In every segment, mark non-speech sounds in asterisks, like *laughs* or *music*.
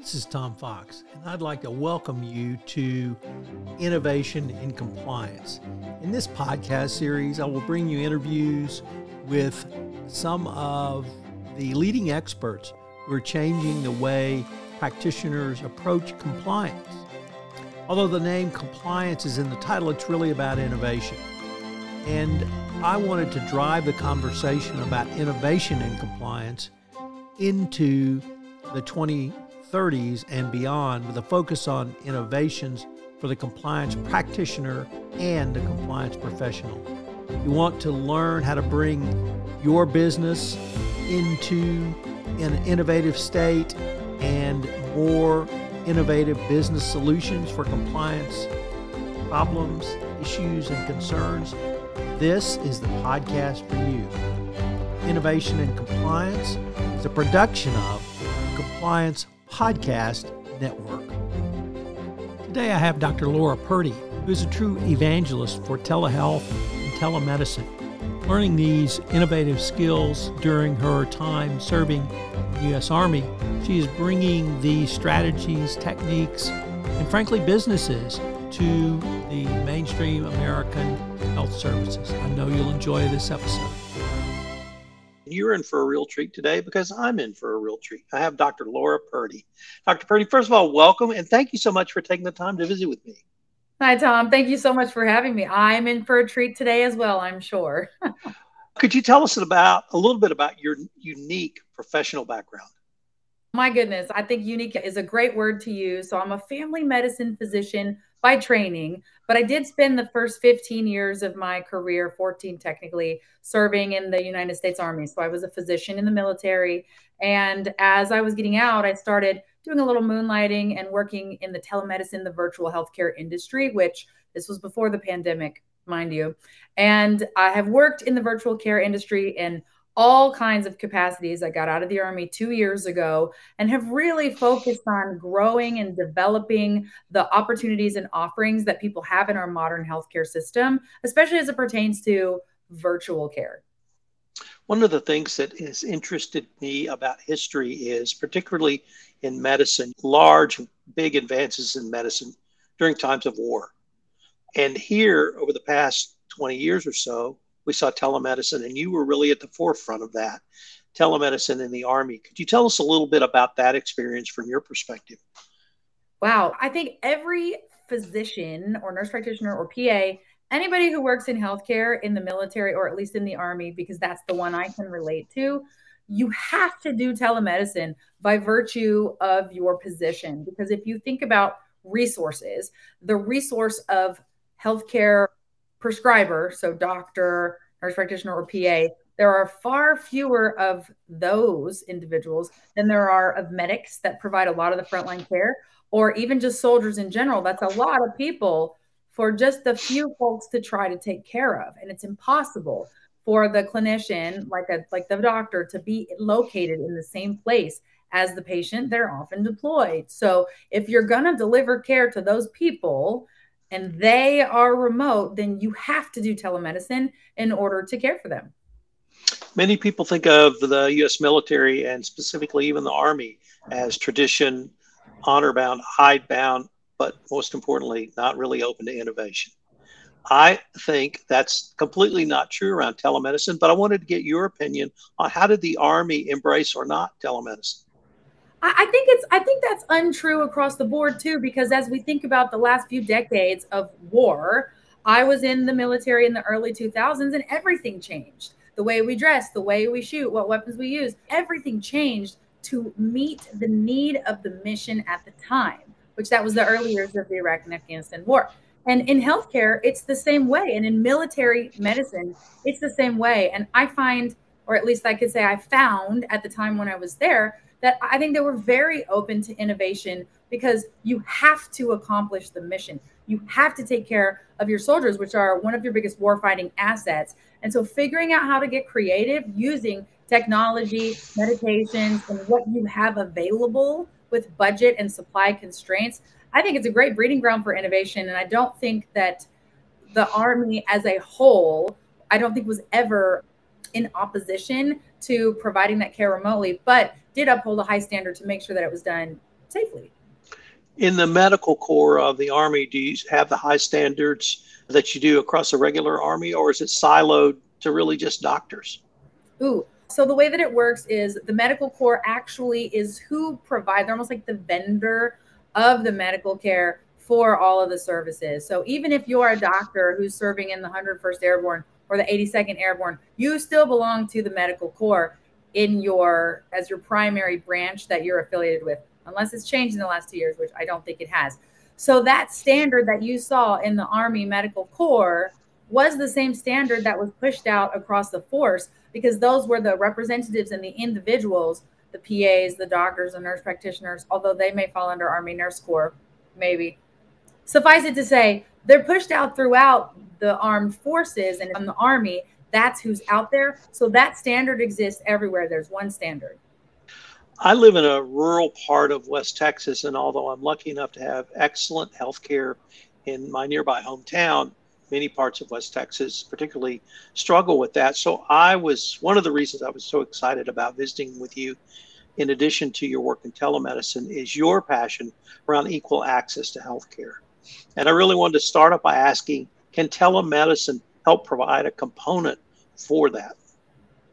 This is Tom Fox, and I'd like to welcome you to Innovation in Compliance. In this podcast series, I will bring you interviews with some of the leading experts who are changing the way practitioners approach compliance. Although the name compliance is in the title, it's really about innovation. And I wanted to drive the conversation about innovation in compliance into the 2030s and beyond with a focus on innovations for the compliance practitioner and the compliance professional. You want to learn how to bring your business into an innovative state and more innovative business solutions for compliance problems, issues, and concerns. This is the podcast for you. Innovation in Compliance is a production of Compliance Podcast Network. Today I have Dr. Laura Purdy, who is a true evangelist for telehealth and telemedicine. Learning these innovative skills during her time serving the U.S. Army, she is bringing these strategies, techniques, and frankly, businesses to the mainstream American health services. I know you'll enjoy this episode. You're in for a real treat today because I'm in for a real treat. I have Dr. Laura Purdy. Dr. Purdy, first of all, welcome and thank you so much for taking the time to visit with me. Hi, Tom. Thank you so much for having me. I'm in for a treat today as well, I'm sure. *laughs* Could you tell us about a little bit about your unique professional background? My goodness, I think unique is a great word to use. So I'm a family medicine physician by training, but I did spend the first 15 years of my career, 14 technically, serving in the United States Army. So I was a physician in the military. And as I was getting out, I started doing a little moonlighting and working in the telemedicine, the virtual healthcare industry, which this was before the pandemic, mind you. And I have worked in the virtual care industry in all kinds of capacities. I got out of the Army two years ago and have really focused on growing and developing the opportunities and offerings that people have in our modern healthcare system, especially as it pertains to virtual care. One of the things that has interested me about history is, particularly in medicine, large, big advances in medicine during times of war. And here, over the past 20 years or so, we saw telemedicine, and you were really at the forefront of that telemedicine in the Army. Could you tell us a little bit about that experience from your perspective? Wow. I think every physician or nurse practitioner or PA, anybody who works in healthcare in the military or at least in the Army, because that's the one I can relate to, you have to do telemedicine by virtue of your position. Because if you think about resources, the resource of healthcare prescriber, so doctor, nurse practitioner, or PA, there are far fewer of those individuals than there are of medics that provide a lot of the frontline care, or even just soldiers in general. That's a lot of people for just a few folks to try to take care of, and it's impossible for the clinician, like a like the doctor, to be located in the same place as the patient. They're often deployed. So if you're going to deliver care to those people, and they are remote, then you have to do telemedicine in order to care for them. Many people think of the U.S. military and specifically even the Army as tradition, honor bound, hide bound, but most importantly, not really open to innovation. I think that's completely not true around telemedicine, but I wanted to get your opinion on how did the Army embrace or not telemedicine? I think it's I think that's untrue across the board too, because as we think about the last few decades of war, I was in the military in the early 2000s and everything changed. The way we dress, the way we shoot, what weapons we use, everything changed to meet the need of the mission at the time, which that was the early years of the Iraq and Afghanistan war. And in healthcare, it's the same way. And in military medicine, it's the same way. And I find, or at least I could say I found at the time when I was there, that I think they were very open to innovation because you have to accomplish the mission. You have to take care of your soldiers, which are one of your biggest warfighting assets. And so, figuring out how to get creative using technology, medications, and what you have available with budget and supply constraints, I think it's a great breeding ground for innovation. And I don't think that the Army as a whole, I don't think was ever in opposition to providing that care remotely, but did uphold a high standard to make sure that it was done safely. In the medical corps of the Army, do you have the high standards that you do across the regular Army, or is it siloed to really just doctors? Ooh, so the way that it works is the medical corps actually is who provides, they're almost like the vendor of the medical care for all of the services. So even if you're a doctor who's serving in the 101st Airborne or the 82nd Airborne, you still belong to the medical corps in your as your primary branch that you're affiliated with, unless it's changed in the last two years, which I don't think it has. So that standard that you saw in the Army Medical Corps was the same standard that was pushed out across the force because those were the representatives and the individuals, the PAs, the doctors, the nurse practitioners, although they may fall under Army Nurse Corps, maybe. Suffice it to say, they're pushed out throughout the armed forces and in the Army. That's who's out there. So that standard exists everywhere. There's one standard. I live in a rural part of West Texas, and although I'm lucky enough to have excellent health care in my nearby hometown, many parts of West Texas particularly struggle with that. So I was one of the reasons I was so excited about visiting with you, in addition to your work in telemedicine, is your passion around equal access to health care. And I really wanted to start off by asking can telemedicine help provide a component for that?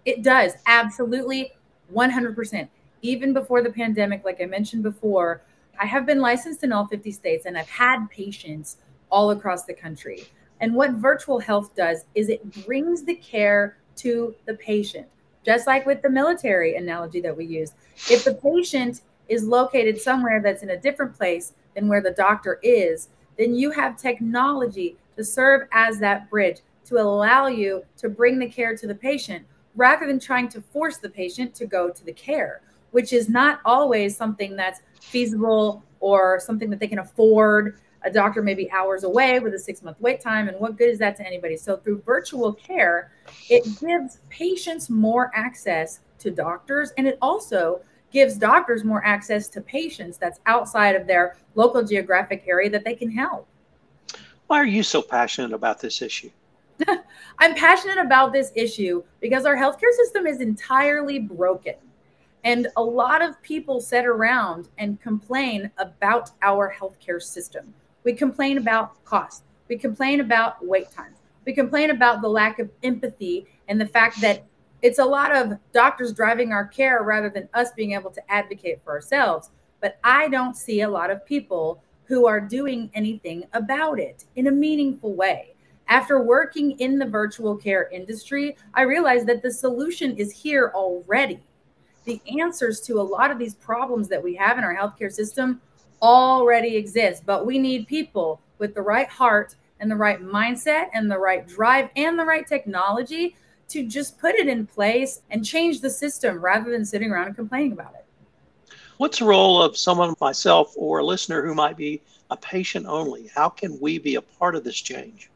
It does, absolutely, 100% even before the pandemic, like I mentioned before, I have been licensed in all 50 states and I've had patients all across the country. And what virtual health does is it brings the care to the patient, just like with the military analogy that we use. If the patient is located somewhere that's in a different place than where the doctor is, then you have technology to serve as that bridge to allow you to bring the care to the patient rather than trying to force the patient to go to the care which is not always something that's feasible or something that they can afford. A doctor may be hours away with a six month wait time. And what good is that to anybody? So, through virtual care, it gives patients more access to doctors and it also gives doctors more access to patients that's outside of their local geographic area that they can help. Why are you so passionate about this issue? *laughs* I'm passionate about this issue because our healthcare system is entirely broken. And a lot of people sit around and complain about our healthcare system. We complain about cost. We complain about wait times. We complain about the lack of empathy and the fact that it's a lot of doctors driving our care rather than us being able to advocate for ourselves. But I don't see a lot of people who are doing anything about it in a meaningful way. After working in the virtual care industry, I realized that the solution is here already the answers to a lot of these problems that we have in our healthcare system already exist, but we need people with the right heart and the right mindset and the right drive and the right technology to just put it in place and change the system rather than sitting around and complaining about it. What's the role of someone, myself, or a listener who might be a patient only? How can we be a part of this change?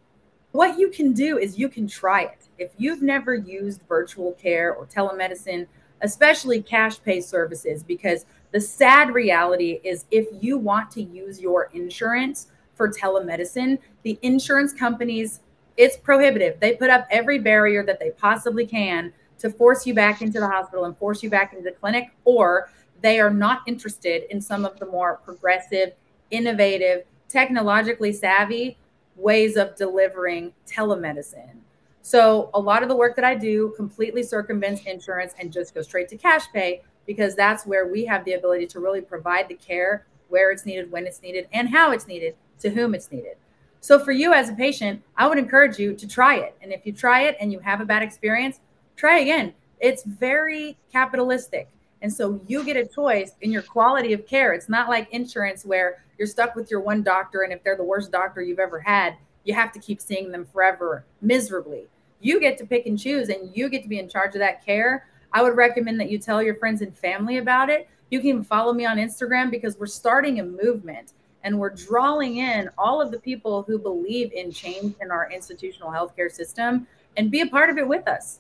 What you can do is you can try it. If you've never used virtual care or telemedicine, especially cash pay services, because the sad reality is if you want to use your insurance for telemedicine, the insurance companies, it's prohibitive. They put up every barrier that they possibly can to force you back into the hospital and force you back into the clinic, or they are not interested in some of the more progressive, innovative, technologically savvy ways of delivering telemedicine. So a lot of the work that I do completely circumvents insurance and just goes straight to cash pay because that's where we have the ability to really provide the care where it's needed, when it's needed, and how it's needed, to whom it's needed. So for you as a patient, I would encourage you to try it. And if you try it and you have a bad experience, try again. It's very capitalistic. And so you get a choice in your quality of care. It's not like insurance where you're stuck with your one doctor. And if they're the worst doctor you've ever had, you have to keep seeing them forever miserably. You get to pick and choose and you get to be in charge of that care. I would recommend that you tell your friends and family about it. You can follow me on Instagram because we're starting a movement and we're drawing in all of the people who believe in change in our institutional healthcare system and be a part of it with us.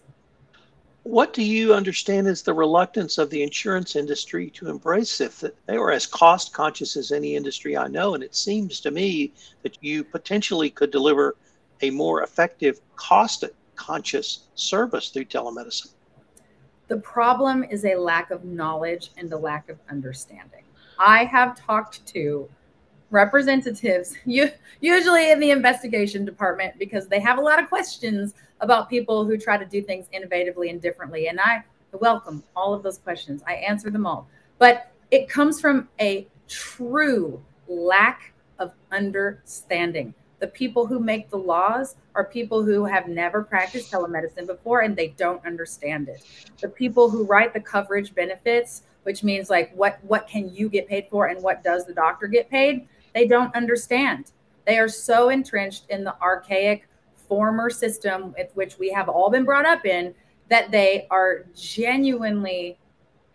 What do you understand is the reluctance of the insurance industry to embrace it? They are as cost conscious as any industry I know. And it seems to me that you potentially could deliver a more effective cost conscious service through telemedicine. The problem is a lack of knowledge and a lack of understanding. I have talked to representatives, you, usually in the investigation department, because they have a lot of questions about people who try to do things innovatively and differently. And I welcome all of those questions. I answer them all. But it comes from a true lack of understanding. The people who make the laws are people who have never practiced telemedicine before and they don't understand it. The people who write the coverage benefits, which means like what what can you get paid for and what does the doctor get paid? They don't understand. They are so entrenched in the archaic former system with which we have all been brought up in that they are genuinely,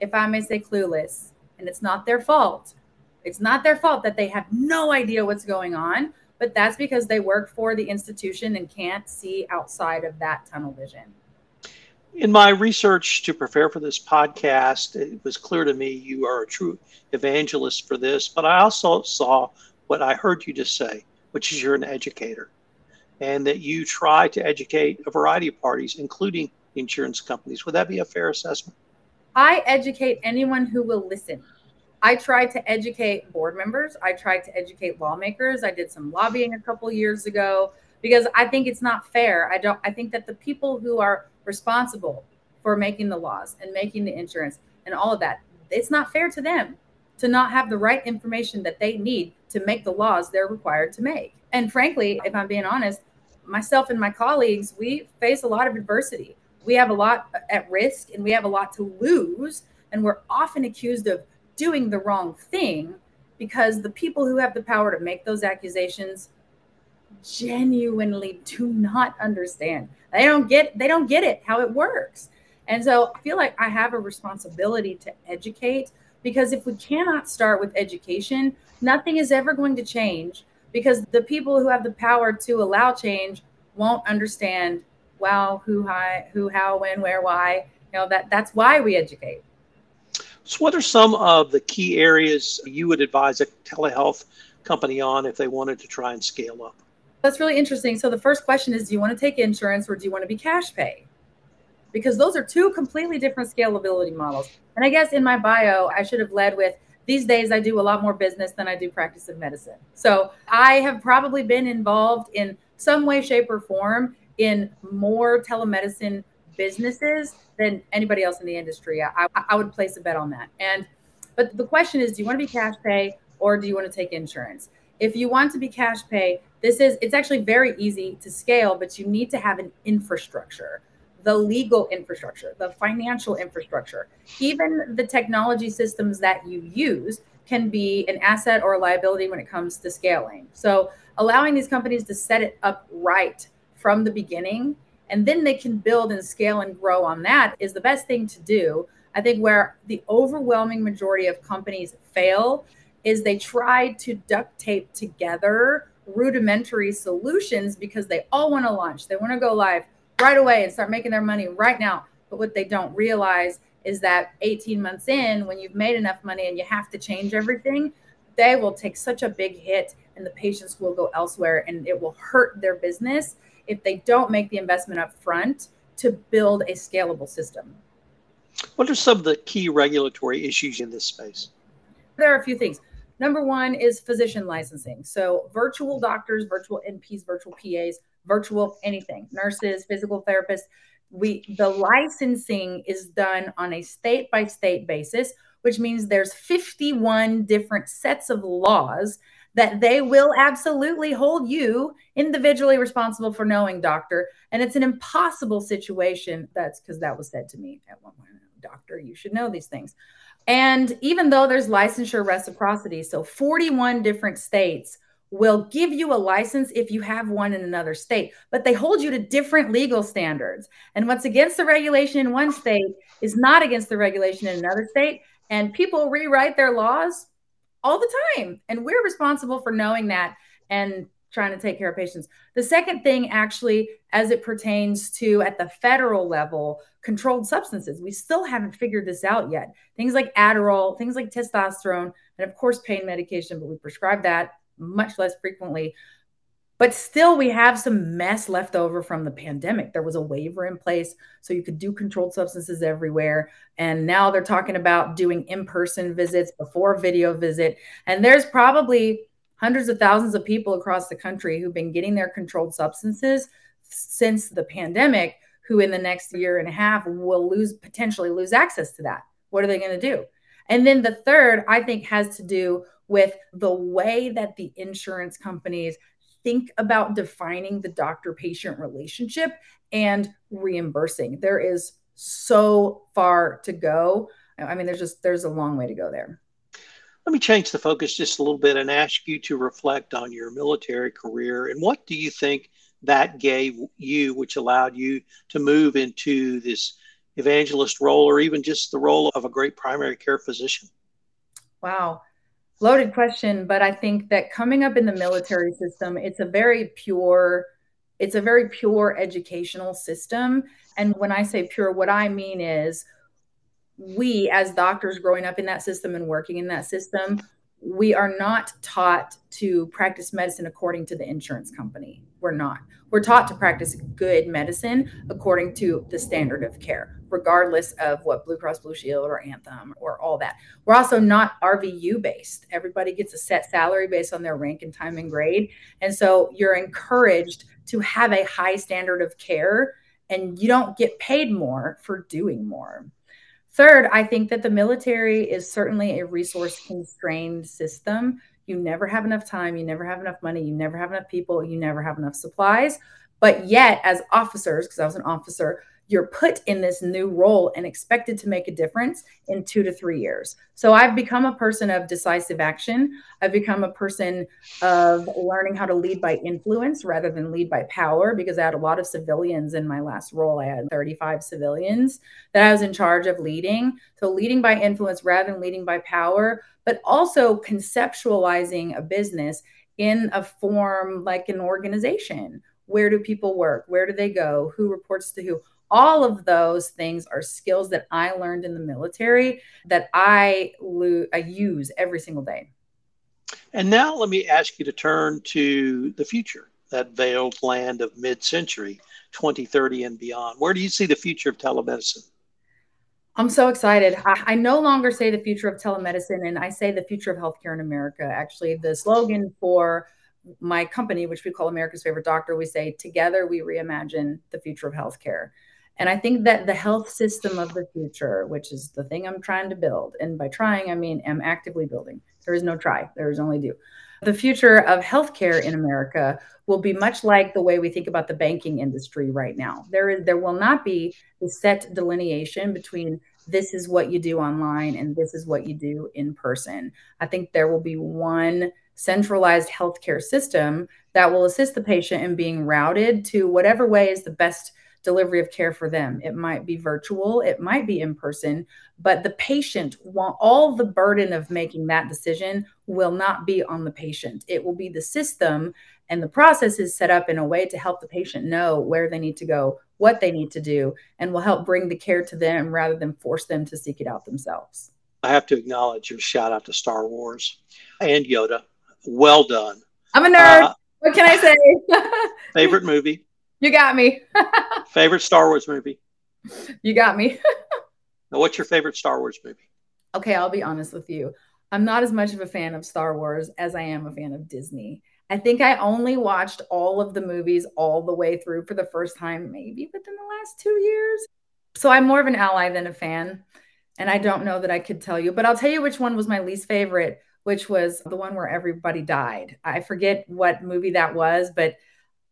if I may say, clueless. And it's not their fault. It's not their fault that they have no idea what's going on, but that's because they work for the institution and can't see outside of that tunnel vision. In my research to prepare for this podcast, it was clear to me you are a true evangelist for this, but I also saw what I heard you just say, which is you're an educator and that you try to educate a variety of parties, including insurance companies. Would that be a fair assessment? I educate anyone who will listen. I try to educate board members. I try to educate lawmakers. I did some lobbying a couple years ago because I think it's not fair. I don't I think that the people who are responsible for making the laws and making the insurance and all of that, it's not fair to them to not have the right information that they need to make the laws they're required to make. And frankly, if I'm being honest, myself and my colleagues, we face a lot of adversity. We have a lot at risk and we have a lot to lose. And we're often accused of doing the wrong thing because the people who have the power to make those accusations genuinely do not understand. They don't get they don't get it how it works. And so I feel like I have a responsibility to educate because if we cannot start with education, nothing is ever going to change because the people who have the power to allow change won't understand wow who high who how when where why you know that that's why we educate so what are some of the key areas you would advise a telehealth company on if they wanted to try and scale up that's really interesting so the first question is do you want to take insurance or do you want to be cash pay because those are two completely different scalability models and i guess in my bio i should have led with these days I do a lot more business than I do practice of medicine. So I have probably been involved in some way, shape, or form in more telemedicine businesses than anybody else in the industry. I, I would place a bet on that. And but the question is, do you want to be cash pay or do you want to take insurance? If you want to be cash pay, this is it's actually very easy to scale, but you need to have an infrastructure the legal infrastructure, the financial infrastructure, even the technology systems that you use can be an asset or a liability when it comes to scaling. So, allowing these companies to set it up right from the beginning and then they can build and scale and grow on that is the best thing to do. I think where the overwhelming majority of companies fail is they try to duct tape together rudimentary solutions because they all want to launch, they want to go live right away and start making their money right now. But what they don't realize is that 18 months in, when you've made enough money and you have to change everything, they will take such a big hit and the patients will go elsewhere and it will hurt their business if they don't make the investment up front to build a scalable system. What are some of the key regulatory issues in this space? There are a few things. Number one is physician licensing. So, virtual doctors, virtual NPs, virtual PAs virtual anything, nurses, physical therapists. We the licensing is done on a state by state basis, which means there's 51 different sets of laws that they will absolutely hold you individually responsible for knowing, doctor. And it's an impossible situation. That's because that was said to me at one point, doctor, you should know these things. And even though there's licensure reciprocity, so 41 different states will give you a license if you have one in another state, but they hold you to different legal standards. And what's against the regulation in one state is not against the regulation in another state. And people rewrite their laws all the time. And we're responsible for knowing that and trying to take care of patients. The second thing, actually, as it pertains to at the federal level, controlled substances, we still haven't figured this out yet. Things like Adderall, things like testosterone, and of course, pain medication, but we prescribe that much less frequently. But still, we have some mess left over from the pandemic. There was a waiver in place so you could do controlled substances everywhere. And now they're talking about doing in person visits before video visit. And there's probably hundreds of thousands of people across the country who've been getting their controlled substances since the pandemic who in the next year and a half will lose potentially lose access to that. What are they going to do? And then the third i think has to do with the way that the insurance companies think about defining the doctor patient relationship and reimbursing. There is so far to go. I mean there's just there's a long way to go there let me change the focus just a little bit and ask you to reflect on your military career and what do you think that gave you, which allowed you to move into this evangelist role or even just the role of a great primary care physician? Wow. Loaded question, but I think that coming up in the military system, it's a very pure it's a very pure educational system. And when I say pure, what I mean is we as doctors growing up in that system and working in that system, we are not taught to practice medicine according to the insurance company. We're not. We're taught to practice good medicine according to the standard of care, regardless of what Blue Cross Blue Shield or Anthem or all that. We're also not RVU based. Everybody gets a set salary based on their rank and time and grade. And so you're encouraged to have a high standard of care and you don't get paid more for doing more. Third, I think that the military is certainly a resource constrained system. You never have enough time, you never have enough money, you never have enough people, you never have enough supplies. But yet, as officers, because I was an officer, you're put in this new role and expected to make a difference in two to three years. So I've become a person of decisive action. I've become a person of learning how to lead by influence rather than lead by power because I had a lot of civilians in my last role. I had 35 civilians that I was in charge of leading. So leading by influence rather than leading by power, but also conceptualizing a business in a form like an organization. Where do people work? Where do they go? Who reports to who? all of those things are skills that I learned in the military that I, lo- I use every single day. And now let me ask you to turn to the future, that veiled land of mid century, 2030 and beyond. Where do you see the future of telemedicine? I'm so excited. I, I, no longer say the future of telemedicine, and I say the future of healthcare in America. Actually, the slogan for my company, which we call America's Favorite Doctor, we say, Together we reimagine the future of healthcare. And I think that the health system of the future, which is the thing I'm trying to build, and by trying, I mean I'm actively building. There is no try, there is only do. The future of healthcare in America will be much like the way we think about the banking industry right now. There, is, there will not be a set delineation between this is what you do online and this is what you do in person. I think there will be one centralized healthcare system that will assist the patient in being routed to whatever way is the best delivery of care for them. It might be virtual, it might be in person, but the patient want all the burden of making that decision will not be on the patient. It will be the system and the process is set up in a way to help the patient know where they need to go, what they need to do, and will help bring the care to them rather than force them to seek it out themselves. I have to acknowledge your shout out to Star Wars and Yoda. Well done. I'm a nerd. Uh, what can I say? *laughs* favorite movie? You got me. *laughs* favorite Star Wars movie? You got me. *laughs* now, what's your favorite Star Wars movie? Okay, I'll be honest with you. I'm not as much of a fan of Star Wars as I am a fan of Disney. I think I only watched all of the movies all the way through for the first time, maybe within the last two years. So I'm more of an ally than a fan. And I don't know that I could tell you, but I'll tell you which one was my least favorite, which was the one where everybody died. I forget what movie that was, but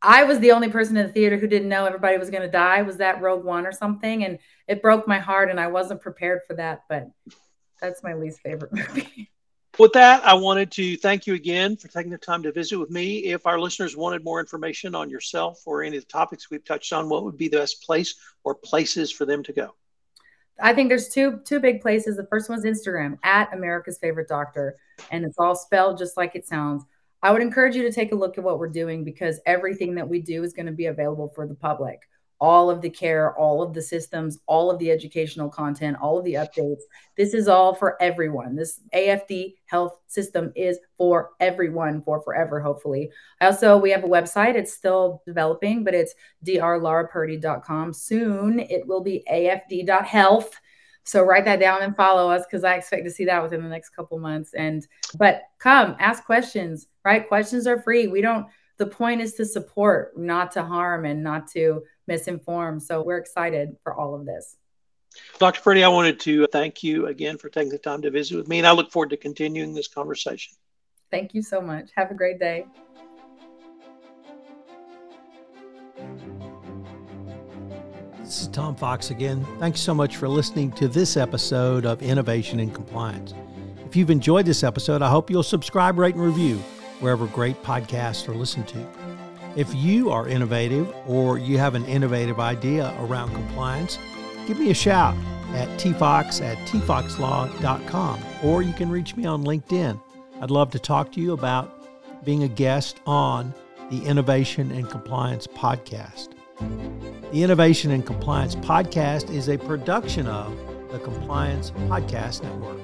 I was the only person in the theater who didn't know everybody was going to die. Was that Rogue One or something? And it broke my heart, and I wasn't prepared for that. But that's my least favorite *laughs* movie. With that, I wanted to thank you again for taking the time to visit with me. If our listeners wanted more information on yourself or any of the topics we've touched on, what would be the best place or places for them to go? I think there's two two big places. The first one's Instagram at America's Favorite Doctor, and it's all spelled just like it sounds. I would encourage you to take a look at what we're doing because everything that we do is going to be available for the public. All of the care, all of the systems, all of the educational content, all of the updates. This is all for everyone. This AFD health system is for everyone for forever, hopefully. Also, we have a website. It's still developing, but it's drlaurapurdy.com. Soon it will be afd.health. So write that down and follow us because I expect to see that within the next couple months. And but come ask questions, right? Questions are free. We don't the point is to support, not to harm and not to misinform. So we're excited for all of this. Dr. Purdy, I wanted to thank you again for taking the time to visit with me, and I look forward to continuing this conversation. Thank you so much. Have a great day. This is Tom Fox again. Thanks so much for listening to this episode of Innovation in Compliance. If you've enjoyed this episode, I hope you'll subscribe, rate, and review wherever great podcasts are listened to. If you are innovative or you have an innovative idea around compliance, give me a shout at tfox at tfoxlaw.com or you can reach me on LinkedIn. I'd love to talk to you about being a guest on the Innovation in Compliance Podcast. The Innovation in Compliance Podcast is a production of the Compliance Podcast Network.